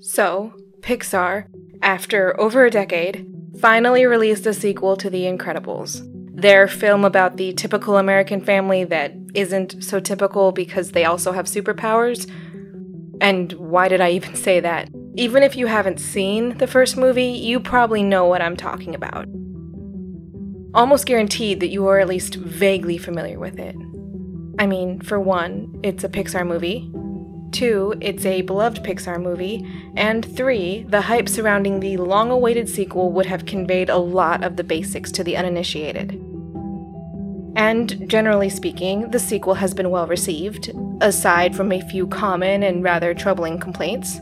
So, Pixar, after over a decade, finally released a sequel to The Incredibles. Their film about the typical American family that isn't so typical because they also have superpowers. And why did I even say that? Even if you haven't seen the first movie, you probably know what I'm talking about. Almost guaranteed that you are at least vaguely familiar with it. I mean, for one, it's a Pixar movie, Two, it's a beloved Pixar movie. And three, the hype surrounding the long awaited sequel would have conveyed a lot of the basics to the uninitiated. And generally speaking, the sequel has been well received, aside from a few common and rather troubling complaints.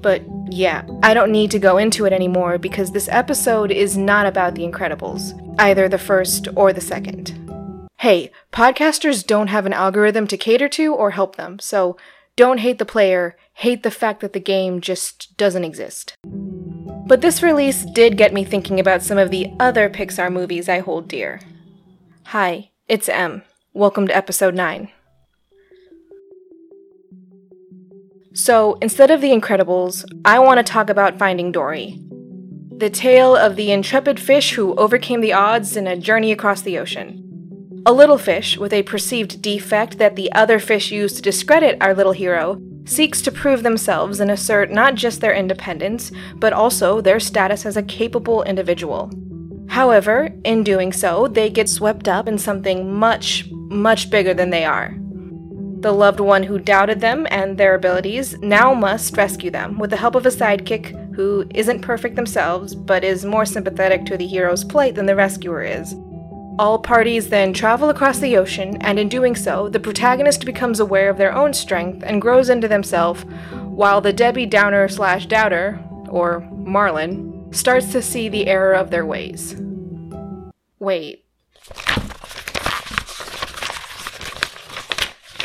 But yeah, I don't need to go into it anymore because this episode is not about The Incredibles, either the first or the second. Hey, podcasters don't have an algorithm to cater to or help them, so don't hate the player, hate the fact that the game just doesn't exist. But this release did get me thinking about some of the other Pixar movies I hold dear. Hi, it's M. Welcome to episode 9. So, instead of The Incredibles, I want to talk about Finding Dory. The tale of the intrepid fish who overcame the odds in a journey across the ocean. A little fish, with a perceived defect that the other fish use to discredit our little hero, seeks to prove themselves and assert not just their independence, but also their status as a capable individual. However, in doing so, they get swept up in something much, much bigger than they are. The loved one who doubted them and their abilities now must rescue them with the help of a sidekick who isn't perfect themselves but is more sympathetic to the hero's plight than the rescuer is. All parties then travel across the ocean, and in doing so, the protagonist becomes aware of their own strength and grows into themselves, while the Debbie Downer slash Doubter, or Marlin, starts to see the error of their ways. Wait.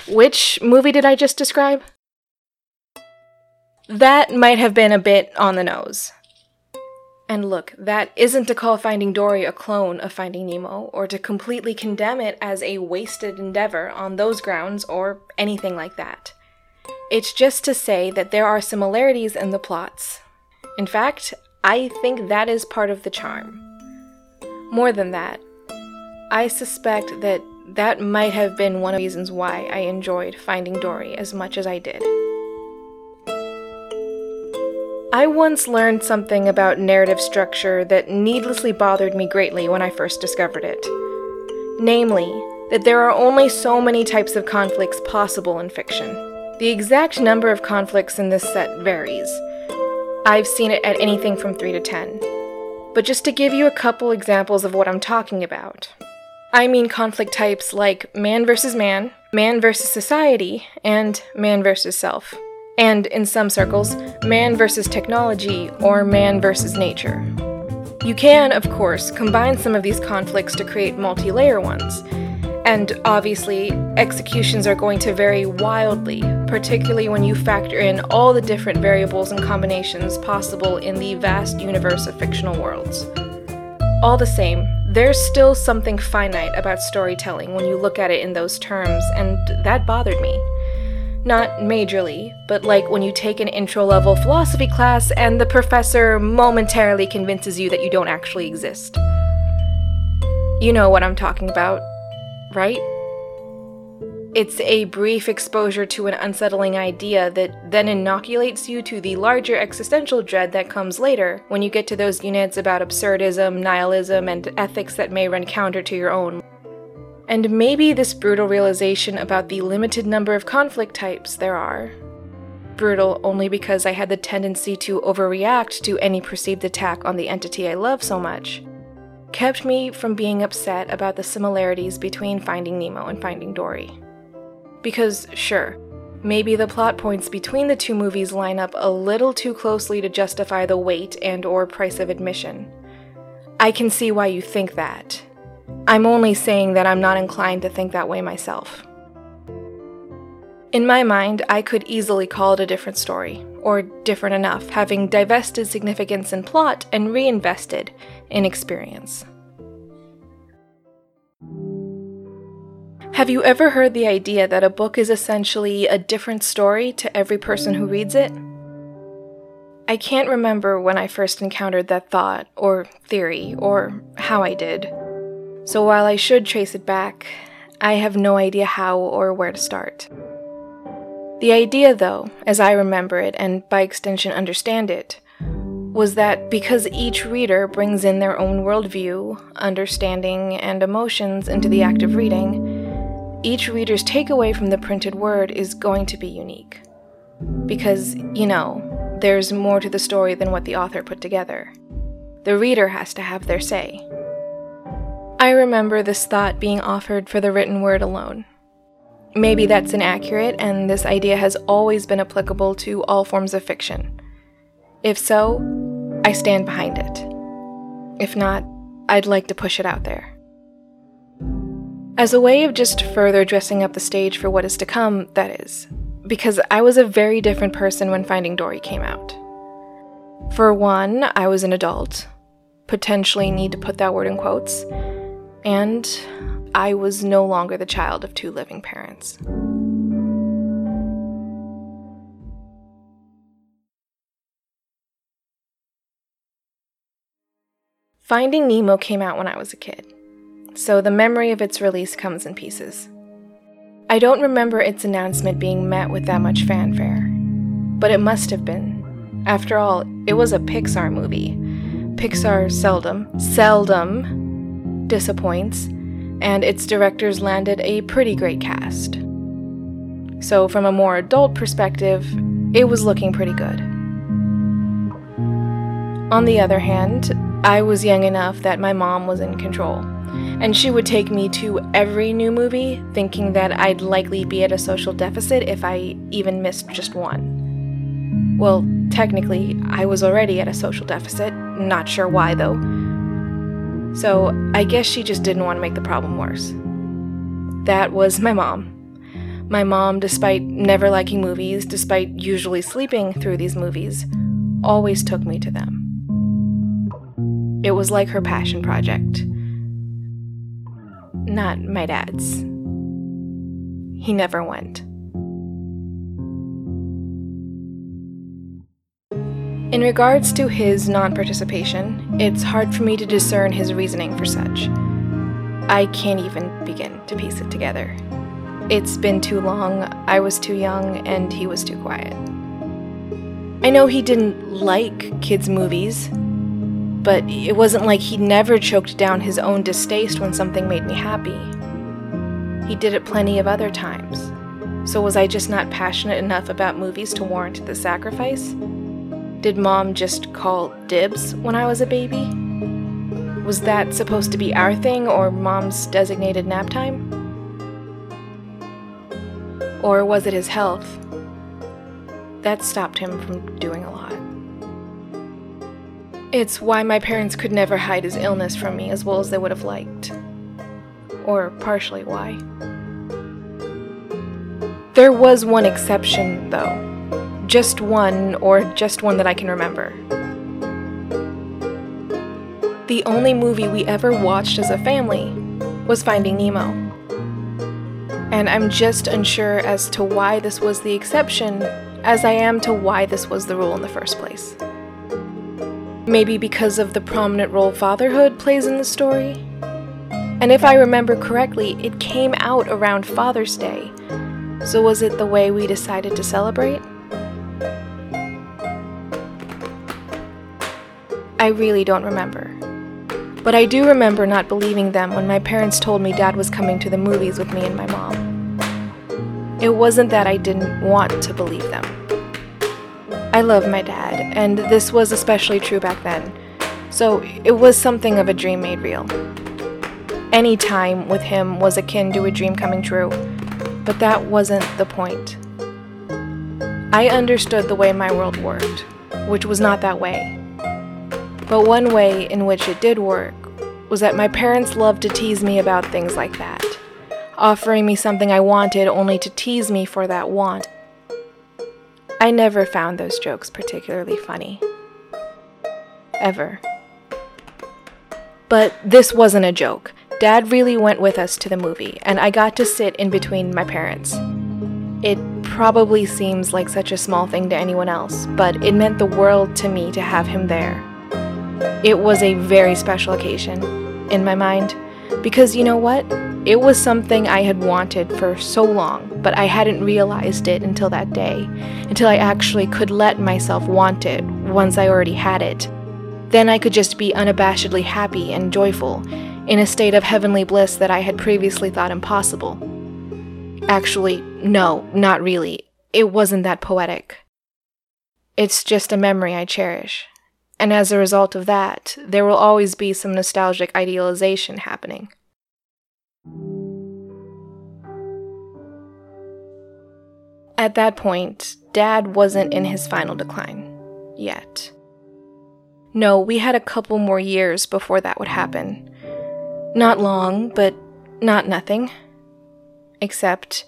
Which movie did I just describe? That might have been a bit on the nose. And look, that isn't to call Finding Dory a clone of Finding Nemo, or to completely condemn it as a wasted endeavor on those grounds, or anything like that. It's just to say that there are similarities in the plots. In fact, I think that is part of the charm. More than that, I suspect that that might have been one of the reasons why I enjoyed Finding Dory as much as I did. I once learned something about narrative structure that needlessly bothered me greatly when I first discovered it. Namely, that there are only so many types of conflicts possible in fiction. The exact number of conflicts in this set varies. I've seen it at anything from 3 to 10. But just to give you a couple examples of what I'm talking about. I mean conflict types like man versus man, man versus society, and man versus self and in some circles, man versus technology or man versus nature. You can, of course, combine some of these conflicts to create multi layer ones. And obviously, executions are going to vary wildly, particularly when you factor in all the different variables and combinations possible in the vast universe of fictional worlds. All the same, there's still something finite about storytelling when you look at it in those terms, and that bothered me. Not majorly, but like when you take an intro level philosophy class and the professor momentarily convinces you that you don't actually exist. You know what I'm talking about, right? It's a brief exposure to an unsettling idea that then inoculates you to the larger existential dread that comes later when you get to those units about absurdism, nihilism, and ethics that may run counter to your own. And maybe this brutal realization about the limited number of conflict types there are. Brutal only because I had the tendency to overreact to any perceived attack on the entity I love so much, kept me from being upset about the similarities between Finding Nemo and Finding Dory. Because, sure, maybe the plot points between the two movies line up a little too closely to justify the weight and or price of admission. I can see why you think that, I'm only saying that I'm not inclined to think that way myself. In my mind, I could easily call it a different story, or different enough, having divested significance in plot and reinvested in experience. Have you ever heard the idea that a book is essentially a different story to every person who reads it? I can't remember when I first encountered that thought, or theory, or how I did. So while I should trace it back, I have no idea how or where to start. The idea, though, as I remember it, and by extension understand it, was that because each reader brings in their own worldview, understanding, and emotions into the act of reading, each reader's takeaway from the printed word is going to be unique. Because, you know, there's more to the story than what the author put together. The reader has to have their say. I remember this thought being offered for the written word alone. Maybe that's inaccurate, and this idea has always been applicable to all forms of fiction. If so, I stand behind it. If not, I'd like to push it out there. As a way of just further dressing up the stage for what is to come, that is, because I was a very different person when Finding Dory came out. For one, I was an adult, potentially need to put that word in quotes, and I was no longer the child of two living parents. Finding Nemo came out when I was a kid, so the memory of its release comes in pieces. I don't remember its announcement being met with that much fanfare, but it must have been. After all, it was a Pixar movie. Pixar seldom, seldom disappoints, and its directors landed a pretty great cast. So, from a more adult perspective, it was looking pretty good. On the other hand, I was young enough that my mom was in control and she would take me to every new movie, thinking that I'd likely be at a social deficit if I even missed just one. Well, technically, I was already at a social deficit, not sure why though. So, I guess she just didn't want to make the problem worse. That was my mom. My mom, despite never liking movies, despite usually sleeping through these movies, always took me to them. It was like her passion project not my dad's. He never went. In regards to his non participation, it's hard for me to discern his reasoning for such. I can't even begin to piece it together. It's been too long, I was too young, and he was too quiet. I know he didn't like kids' movies, but it wasn't like he never choked down his own distaste when something made me happy. He did it plenty of other times. So was I just not passionate enough about movies to warrant the sacrifice? Did mom just call dibs when I was a baby? Was that supposed to be our thing or mom's designated nap time? Or was it his health? That stopped him from doing a lot. It's why my parents could never hide his illness from me as well as they would have liked. Or partially why. There was one exception, though. Just one, or just one that I can remember. The only movie we ever watched as a family was Finding Nemo. And I'm just unsure as to why this was the exception, as I am to why this was the rule in the first place. Maybe because of the prominent role fatherhood plays in the story? And if I remember correctly, it came out around Father's Day. So was it the way we decided to celebrate? I really don't remember. But I do remember not believing them when my parents told me dad was coming to the movies with me and my mom. It wasn't that I didn't want to believe them. I love my dad, and this was especially true back then. So it was something of a dream made real. Any time with him was akin to a dream coming true, but that wasn't the point. I understood the way my world worked, which was not that way. But one way in which it did work was that my parents loved to tease me about things like that, offering me something I wanted only to tease me for that want. I never found those jokes particularly funny. Ever. But this wasn't a joke. Dad really went with us to the movie, and I got to sit in between my parents. It probably seems like such a small thing to anyone else, but it meant the world to me to have him there. It was a very special occasion, in my mind, because you know what? It was something I had wanted for so long, but I hadn't realized it until that day, until I actually could let myself want it once I already had it. Then I could just be unabashedly happy and joyful, in a state of heavenly bliss that I had previously thought impossible. Actually, no, not really. It wasn't that poetic. It's just a memory I cherish. And as a result of that, there will always be some nostalgic idealization happening. At that point, Dad wasn't in his final decline. Yet. No, we had a couple more years before that would happen. Not long, but not nothing. Except,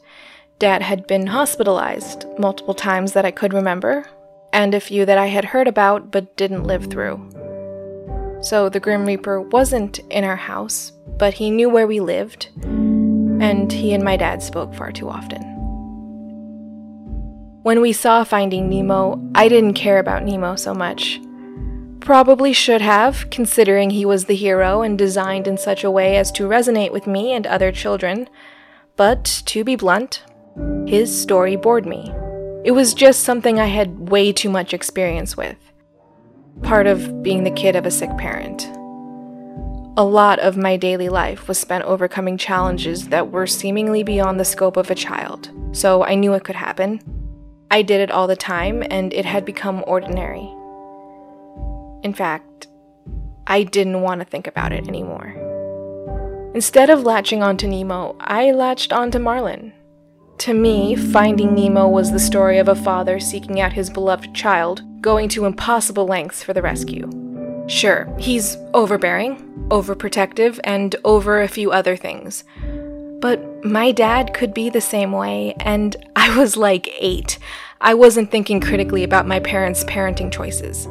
Dad had been hospitalized multiple times that I could remember, and a few that I had heard about but didn't live through. So the Grim Reaper wasn't in our house, but he knew where we lived, and he and my dad spoke far too often. When we saw Finding Nemo, I didn't care about Nemo so much. Probably should have, considering he was the hero and designed in such a way as to resonate with me and other children. But, to be blunt, his story bored me. It was just something I had way too much experience with. Part of being the kid of a sick parent. A lot of my daily life was spent overcoming challenges that were seemingly beyond the scope of a child, so I knew it could happen. I did it all the time, and it had become ordinary. In fact, I didn't want to think about it anymore. Instead of latching onto Nemo, I latched onto Marlin. To me, Finding Nemo was the story of a father seeking out his beloved child, going to impossible lengths for the rescue. Sure, he's overbearing, overprotective, and over a few other things. But my dad could be the same way, and I was like eight. I wasn't thinking critically about my parents' parenting choices.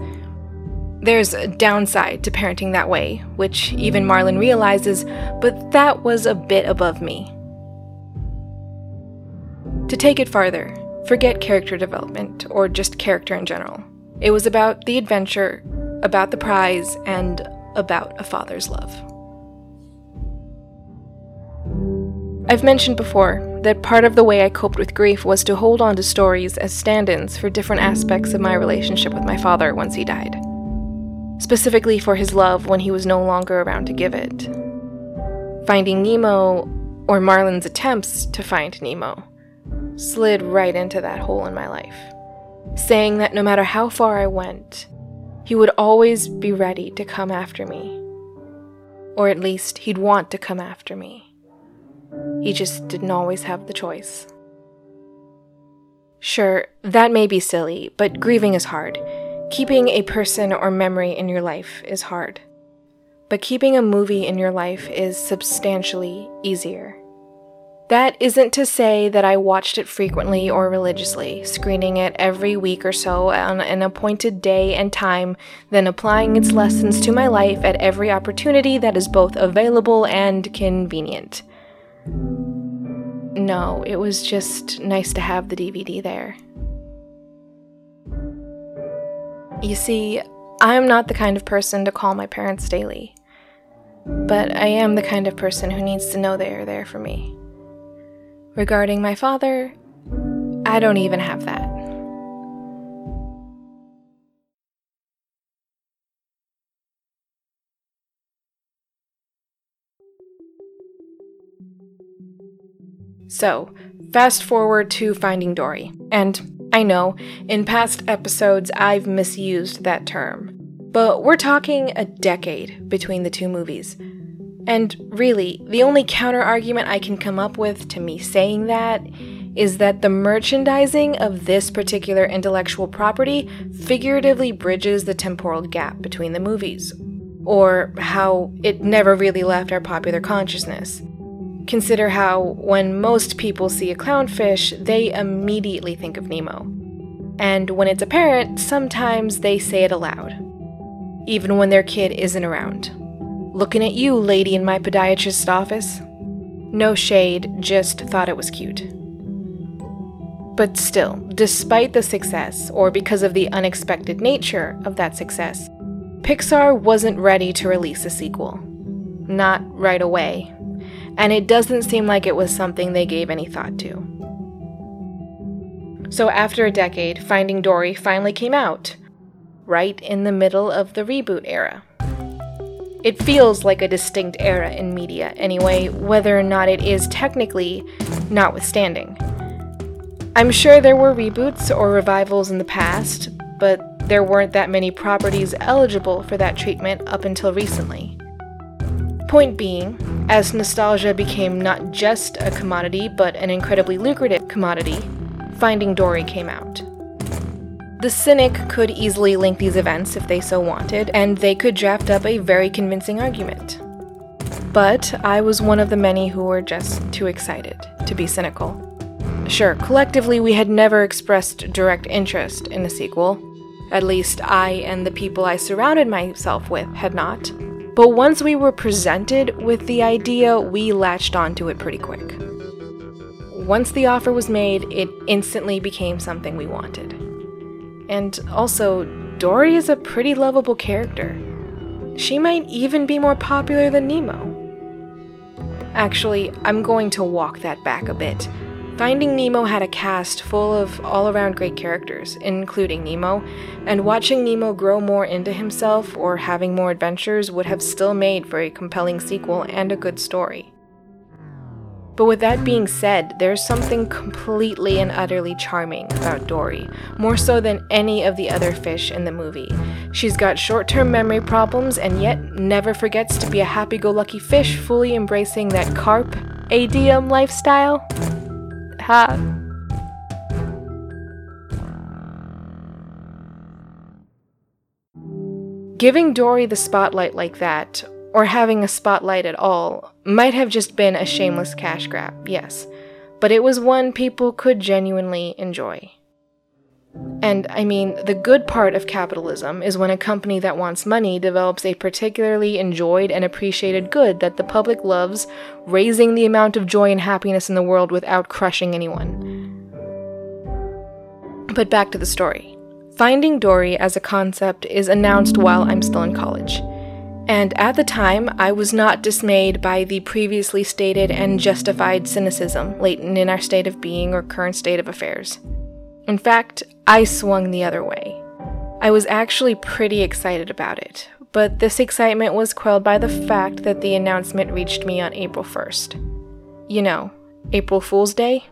There's a downside to parenting that way, which even Marlin realizes, but that was a bit above me. To take it farther, forget character development, or just character in general. It was about the adventure, about the prize, and about a father's love. I've mentioned before that part of the way I coped with grief was to hold on to stories as stand ins for different aspects of my relationship with my father once he died specifically for his love when he was no longer around to give it. Finding Nemo, or Marlin's attempts to find Nemo, slid right into that hole in my life, saying that no matter how far I went, he would always be ready to come after me. Or at least he'd want to come after me. He just didn't always have the choice. Sure, that may be silly, but grieving is hard Keeping a person or memory in your life is hard, but keeping a movie in your life is substantially easier. That isn't to say that I watched it frequently or religiously, screening it every week or so on an appointed day and time, then applying its lessons to my life at every opportunity that is both available and convenient. No, it was just nice to have the DVD there. You see, I'm not the kind of person to call my parents daily, but I am the kind of person who needs to know they are there for me. Regarding my father, I don't even have that. So, fast forward to Finding Dory, and I know, in past episodes I've misused that term, but we're talking a decade between the two movies. And really, the only counter argument I can come up with to me saying that is that the merchandising of this particular intellectual property figuratively bridges the temporal gap between the movies, or how it never really left our popular consciousness. Consider how, when most people see a clownfish, they immediately think of Nemo. And when it's apparent, sometimes they say it aloud, even when their kid isn't around. Looking at you, lady in my podiatrist's office. No shade, just thought it was cute. But still, despite the success, or because of the unexpected nature of that success, Pixar wasn't ready to release a sequel. Not right away. And it doesn't seem like it was something they gave any thought to. So, after a decade, Finding Dory finally came out, right in the middle of the reboot era. It feels like a distinct era in media, anyway, whether or not it is technically, notwithstanding. I'm sure there were reboots or revivals in the past, but there weren't that many properties eligible for that treatment up until recently. Point being, as nostalgia became not just a commodity but an incredibly lucrative commodity, Finding Dory came out. The cynic could easily link these events if they so wanted, and they could draft up a very convincing argument. But I was one of the many who were just too excited to be cynical. Sure, collectively we had never expressed direct interest in a sequel. At least I and the people I surrounded myself with had not. But once we were presented with the idea, we latched onto it pretty quick. Once the offer was made, it instantly became something we wanted. And also, Dory is a pretty lovable character. She might even be more popular than Nemo. Actually, I'm going to walk that back a bit. Finding Nemo had a cast full of all around great characters, including Nemo, and watching Nemo grow more into himself or having more adventures would have still made for a compelling sequel and a good story. But with that being said, there's something completely and utterly charming about Dory, more so than any of the other fish in the movie. She's got short term memory problems and yet never forgets to be a happy go lucky fish, fully embracing that carpe diem lifestyle. Ha. Giving Dory the spotlight like that, or having a spotlight at all, might have just been a shameless cash grab, yes, but it was one people could genuinely enjoy. And I mean, the good part of capitalism is when a company that wants money develops a particularly enjoyed and appreciated good that the public loves, raising the amount of joy and happiness in the world without crushing anyone. But back to the story. Finding Dory as a concept is announced while I'm still in college. And at the time, I was not dismayed by the previously stated and justified cynicism latent in our state of being or current state of affairs. In fact, I swung the other way. I was actually pretty excited about it, but this excitement was quelled by the fact that the announcement reached me on April 1st. You know, April Fool's Day?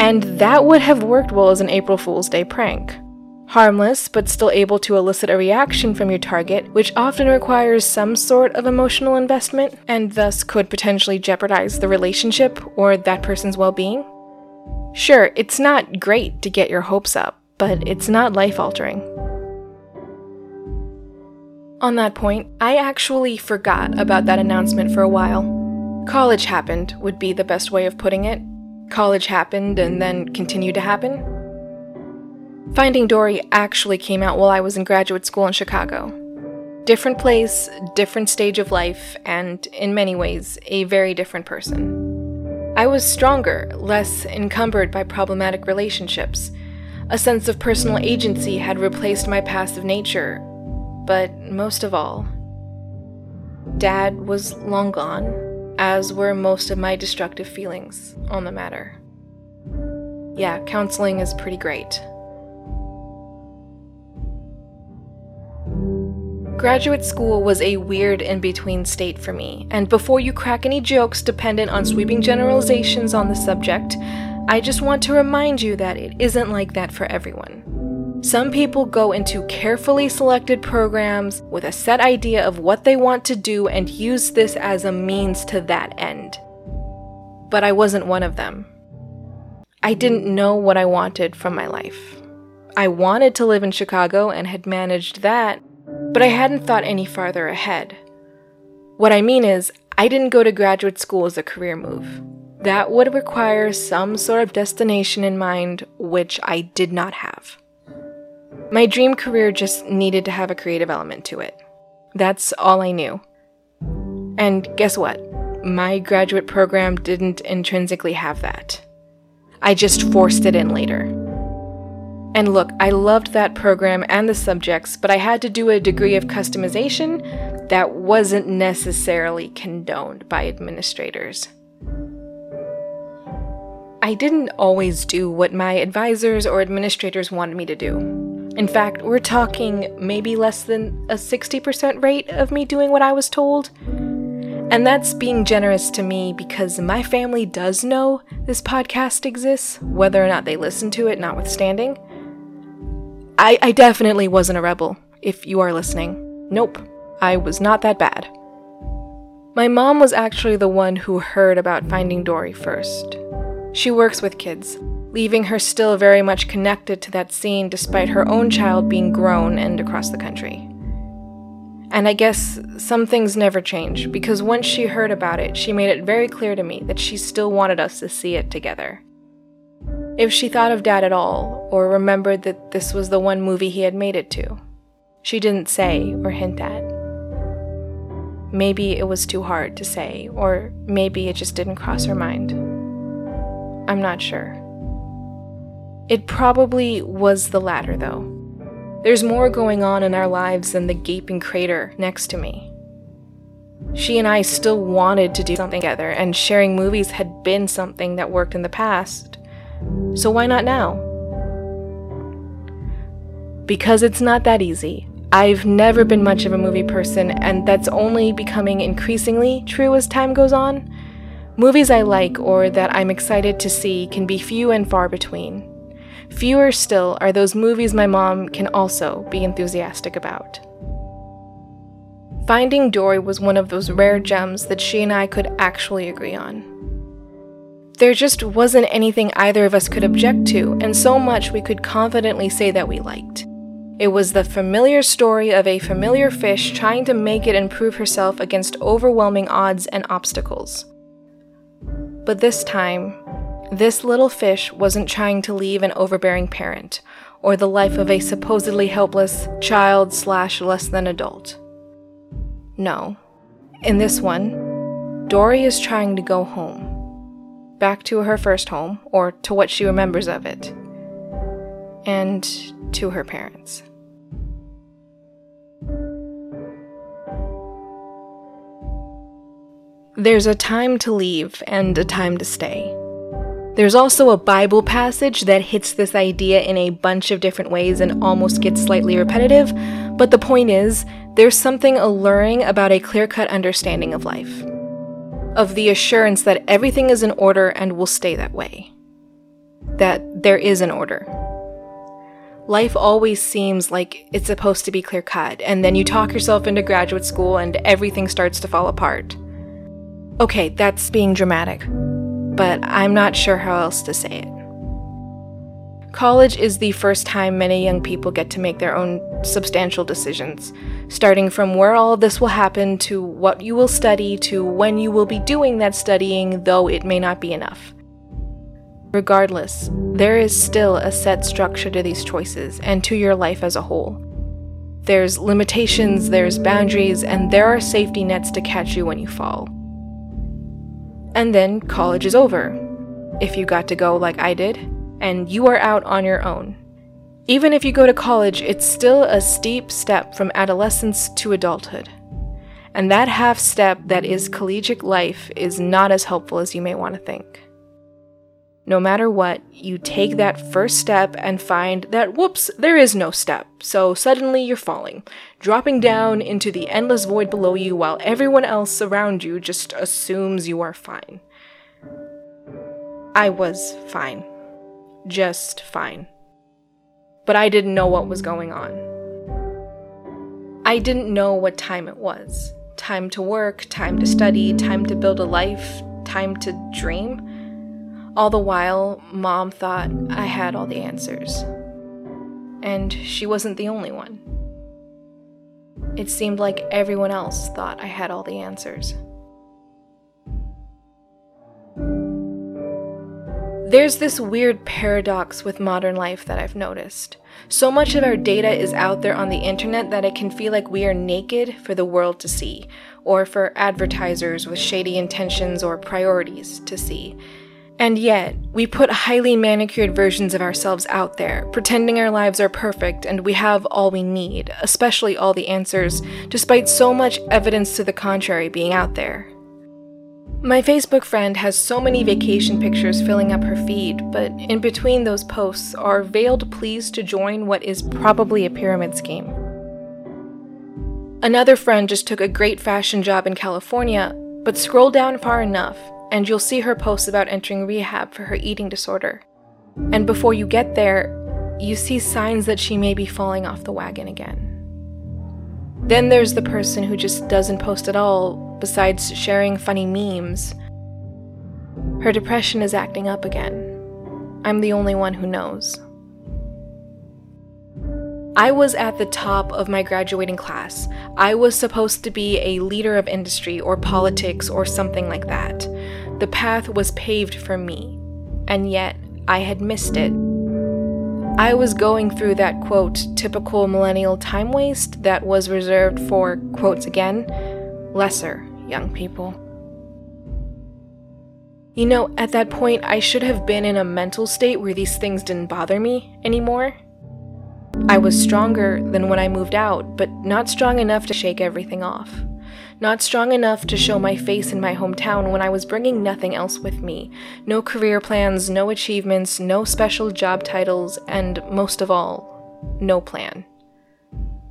And that would have worked well as an April Fool's Day prank harmless but still able to elicit a reaction from your target, which often requires some sort of emotional investment and thus could potentially jeopardize the relationship or that person's well being. Sure, it's not great to get your hopes up, but it's not life altering. On that point, I actually forgot about that announcement for a while. College happened, would be the best way of putting it. College happened and then continued to happen. Finding Dory actually came out while I was in graduate school in Chicago. Different place, different stage of life, and in many ways, a very different person. I was stronger, less encumbered by problematic relationships. A sense of personal agency had replaced my passive nature. But most of all, Dad was long gone, as were most of my destructive feelings on the matter. Yeah, counseling is pretty great. Graduate school was a weird in between state for me, and before you crack any jokes dependent on sweeping generalizations on the subject, I just want to remind you that it isn't like that for everyone. Some people go into carefully selected programs with a set idea of what they want to do and use this as a means to that end. But I wasn't one of them. I didn't know what I wanted from my life. I wanted to live in Chicago and had managed that but I hadn't thought any farther ahead. What I mean is, I didn't go to graduate school as a career move. That would require some sort of destination in mind, which I did not have. My dream career just needed to have a creative element to it. That's all I knew. And guess what? My graduate program didn't intrinsically have that. I just forced it in later. And look, I loved that program and the subjects, but I had to do a degree of customization that wasn't necessarily condoned by administrators. I didn't always do what my advisors or administrators wanted me to do. In fact, we're talking maybe less than a 60% rate of me doing what I was told. And that's being generous to me because my family does know this podcast exists, whether or not they listen to it, notwithstanding. I, I definitely wasn't a rebel, if you are listening. Nope, I was not that bad. My mom was actually the one who heard about Finding Dory first. She works with kids, leaving her still very much connected to that scene despite her own child being grown and across the country. And I guess some things never change, because once she heard about it, she made it very clear to me that she still wanted us to see it together. If she thought of Dad at all, or remembered that this was the one movie he had made it to, she didn't say or hint at. Maybe it was too hard to say, or maybe it just didn't cross her mind. I'm not sure. It probably was the latter, though. There's more going on in our lives than the gaping crater next to me. She and I still wanted to do something together, and sharing movies had been something that worked in the past. So why not now? Because it's not that easy. I've never been much of a movie person, and that's only becoming increasingly true as time goes on. Movies I like or that I'm excited to see can be few and far between. Fewer still are those movies my mom can also be enthusiastic about. Finding Dory was one of those rare gems that she and I could actually agree on. There just wasn't anything either of us could object to, and so much we could confidently say that we liked. It was the familiar story of a familiar fish trying to make it and prove herself against overwhelming odds and obstacles. But this time, this little fish wasn't trying to leave an overbearing parent or the life of a supposedly helpless child slash less than adult. No. In this one, Dory is trying to go home. Back to her first home, or to what she remembers of it. And to her parents. There's a time to leave and a time to stay. There's also a Bible passage that hits this idea in a bunch of different ways and almost gets slightly repetitive, but the point is, there's something alluring about a clear cut understanding of life, of the assurance that everything is in order and will stay that way, that there is an order. Life always seems like it's supposed to be clear cut, and then you talk yourself into graduate school and everything starts to fall apart. Okay, that's being dramatic, but I'm not sure how else to say it. College is the first time many young people get to make their own substantial decisions, starting from where all of this will happen to what you will study to when you will be doing that studying, though it may not be enough. Regardless, there is still a set structure to these choices and to your life as a whole. There's limitations, there's boundaries, and there are safety nets to catch you when you fall. And then college is over. If you got to go like I did, and you are out on your own. Even if you go to college, it's still a steep step from adolescence to adulthood. And that half step that is collegiate life is not as helpful as you may want to think. No matter what, you take that first step and find that whoops, there is no step, so suddenly you're falling, dropping down into the endless void below you while everyone else around you just assumes you are fine. I was fine. Just fine. But I didn't know what was going on. I didn't know what time it was time to work, time to study, time to build a life, time to dream. All the while, mom thought I had all the answers. And she wasn't the only one. It seemed like everyone else thought I had all the answers. There's this weird paradox with modern life that I've noticed. So much of our data is out there on the internet that it can feel like we are naked for the world to see, or for advertisers with shady intentions or priorities to see. And yet, we put highly manicured versions of ourselves out there, pretending our lives are perfect and we have all we need, especially all the answers, despite so much evidence to the contrary being out there. My Facebook friend has so many vacation pictures filling up her feed, but in between those posts are veiled pleas to join what is probably a pyramid scheme. Another friend just took a great fashion job in California, but scroll down far enough and you'll see her posts about entering rehab for her eating disorder. And before you get there, you see signs that she may be falling off the wagon again. Then there's the person who just doesn't post at all besides sharing funny memes. Her depression is acting up again. I'm the only one who knows. I was at the top of my graduating class. I was supposed to be a leader of industry or politics or something like that. The path was paved for me, and yet I had missed it. I was going through that quote, typical millennial time waste that was reserved for, quotes again, lesser young people. You know, at that point, I should have been in a mental state where these things didn't bother me anymore. I was stronger than when I moved out, but not strong enough to shake everything off. Not strong enough to show my face in my hometown when I was bringing nothing else with me no career plans, no achievements, no special job titles, and most of all, no plan.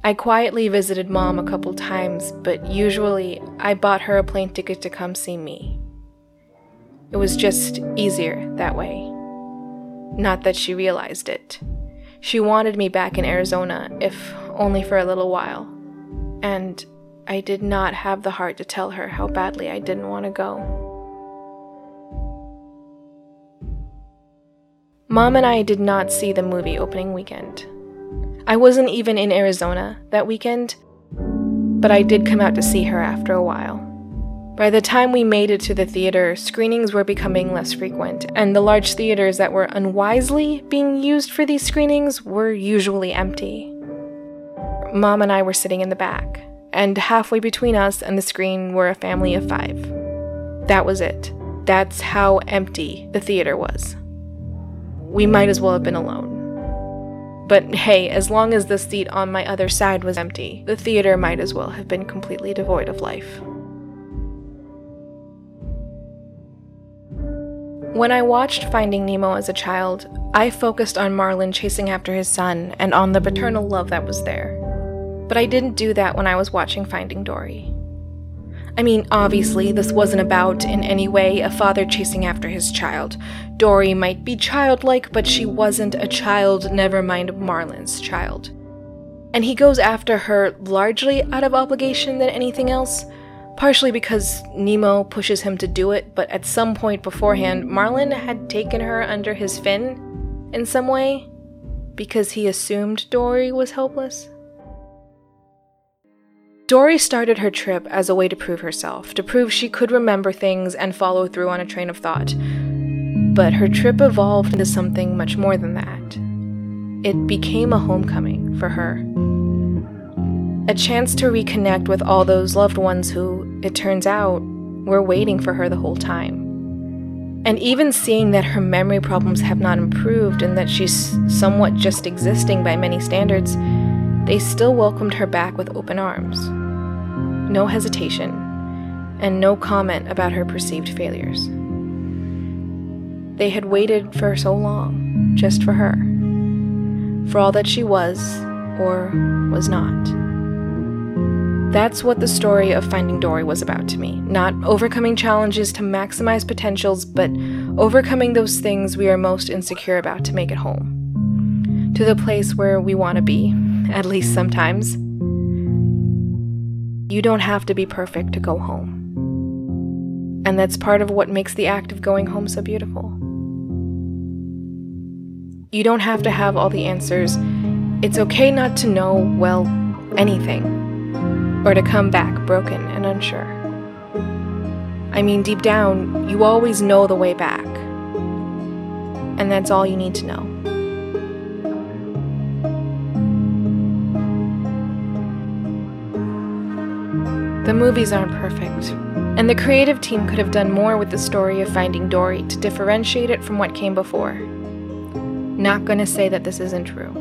I quietly visited mom a couple times, but usually I bought her a plane ticket to come see me. It was just easier that way. Not that she realized it. She wanted me back in Arizona, if only for a little while. And I did not have the heart to tell her how badly I didn't want to go. Mom and I did not see the movie opening weekend. I wasn't even in Arizona that weekend, but I did come out to see her after a while. By the time we made it to the theater, screenings were becoming less frequent, and the large theaters that were unwisely being used for these screenings were usually empty. Mom and I were sitting in the back, and halfway between us and the screen were a family of five. That was it. That's how empty the theater was. We might as well have been alone. But hey, as long as the seat on my other side was empty, the theater might as well have been completely devoid of life. When I watched Finding Nemo as a child, I focused on Marlin chasing after his son and on the paternal love that was there. But I didn't do that when I was watching Finding Dory. I mean, obviously, this wasn't about, in any way, a father chasing after his child. Dory might be childlike, but she wasn't a child, never mind Marlin's child. And he goes after her largely out of obligation than anything else, partially because Nemo pushes him to do it, but at some point beforehand, Marlin had taken her under his fin in some way because he assumed Dory was helpless. Dory started her trip as a way to prove herself, to prove she could remember things and follow through on a train of thought. But her trip evolved into something much more than that. It became a homecoming for her. A chance to reconnect with all those loved ones who, it turns out, were waiting for her the whole time. And even seeing that her memory problems have not improved and that she's somewhat just existing by many standards, they still welcomed her back with open arms no hesitation, and no comment about her perceived failures. They had waited for so long, just for her, for all that she was or was not. That's what the story of Finding Dory was about to me. Not overcoming challenges to maximize potentials, but overcoming those things we are most insecure about to make it home. To the place where we want to be, at least sometimes. You don't have to be perfect to go home. And that's part of what makes the act of going home so beautiful. You don't have to have all the answers. It's okay not to know, well, anything, or to come back broken and unsure. I mean, deep down, you always know the way back. And that's all you need to know. The movies aren't perfect, And the creative team could have done more with the story of Finding Dory to differentiate it from what came before. Not gonna say that this isn't true.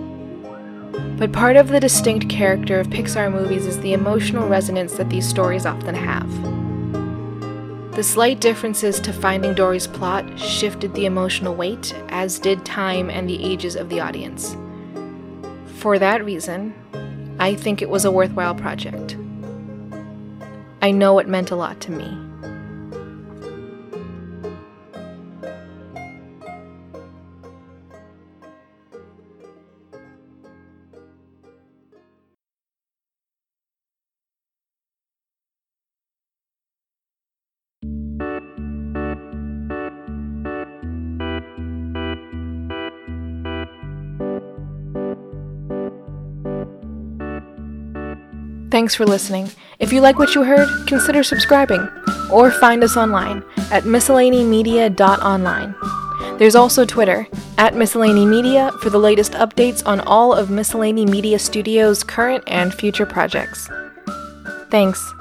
But part of the distinct character of Pixar movies is the emotional resonance that these stories often have. The slight differences to Finding Dory's plot shifted the emotional weight, as did time and the ages of the audience. For that reason, I think it was a worthwhile project. I know it meant a lot to me. Thanks for listening. If you like what you heard, consider subscribing or find us online at miscellanymedia.online. There's also Twitter at Miscellany Media for the latest updates on all of Miscellany Media Studios' current and future projects. Thanks.